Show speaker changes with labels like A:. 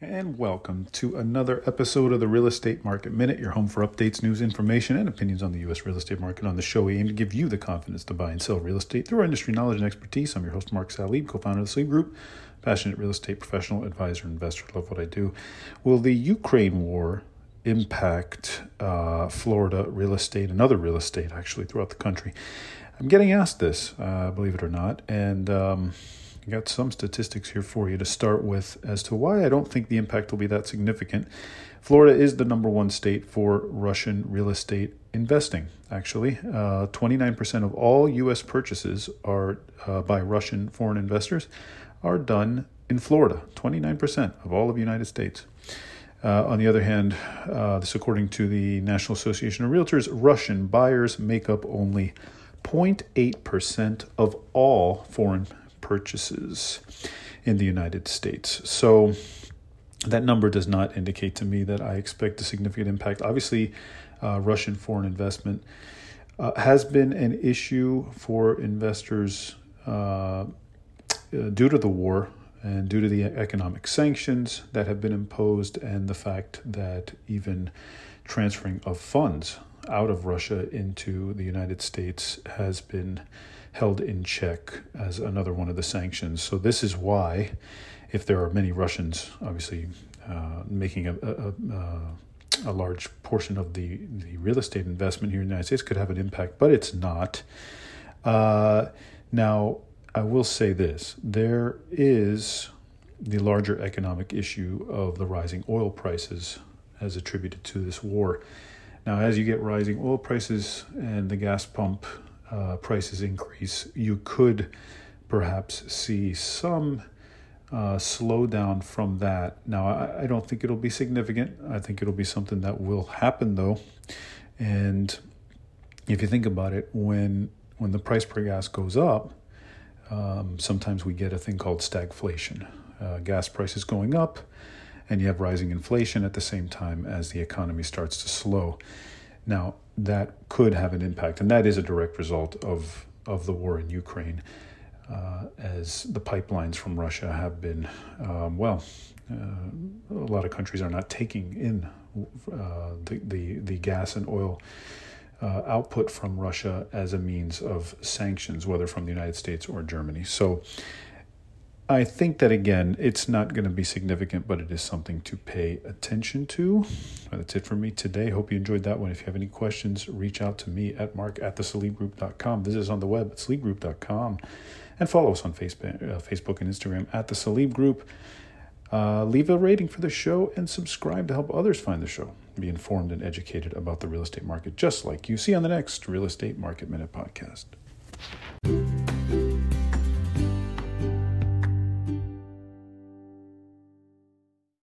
A: and welcome to another episode of the Real Estate Market Minute, your home for updates, news, information, and opinions on the U.S. real estate market. On the show, we aim to give you the confidence to buy and sell real estate through our industry knowledge and expertise. I'm your host, Mark Salib, co founder of the Salib Group, passionate real estate professional, advisor, investor. Love what I do. Will the Ukraine war impact uh, Florida real estate and other real estate actually throughout the country? I'm getting asked this, uh, believe it or not, and. Um, I got some statistics here for you to start with as to why I don't think the impact will be that significant. Florida is the number one state for Russian real estate investing, actually. Uh, 29% of all U.S. purchases are uh, by Russian foreign investors are done in Florida, 29% of all of the United States. Uh, on the other hand, uh, this according to the National Association of Realtors, Russian buyers make up only 0.8% of all foreign purchases in the United States. So that number does not indicate to me that I expect a significant impact. Obviously, uh, Russian foreign investment uh, has been an issue for investors uh, uh due to the war and due to the economic sanctions that have been imposed, and the fact that even transferring of funds out of Russia into the United States has been held in check as another one of the sanctions. So, this is why, if there are many Russians, obviously uh, making a, a, a, a, large portion of the, the real estate investment here in the United States, could have an impact, but it's not. Uh, now, I will say this there is the larger economic issue of the rising oil prices as attributed to this war. Now, as you get rising oil prices and the gas pump uh, prices increase, you could perhaps see some uh, slowdown from that. Now, I, I, don't think it'll be significant. I think it'll be something that will happen though. And if you think about it, when when the price per gas goes up, um, sometimes we get a thing called stagflation. Uh, gas prices going up, and you have rising inflation at the same time as the economy starts to slow. Now, that could have an impact, and that is a direct result of, of the war in Ukraine, uh, as the pipelines from Russia have been, um, well, uh, a lot of countries are not taking in uh, the, the, the gas and oil uh, output from Russia as a means of sanctions, whether from the United States or Germany. So I think that again, it's not going to be significant, but it is something to pay attention to. That's it for me today. Hope you enjoyed that one. If you have any questions, reach out to me at mark at thesalibgroup.com. Visit us on the web at salibgroup.com and follow us on Facebook, uh, Facebook and Instagram at the Salib Group. Uh, leave a rating for the show and subscribe to help others find the show. Be informed and educated about the real estate market, just like you see on the next Real Estate Market Minute podcast.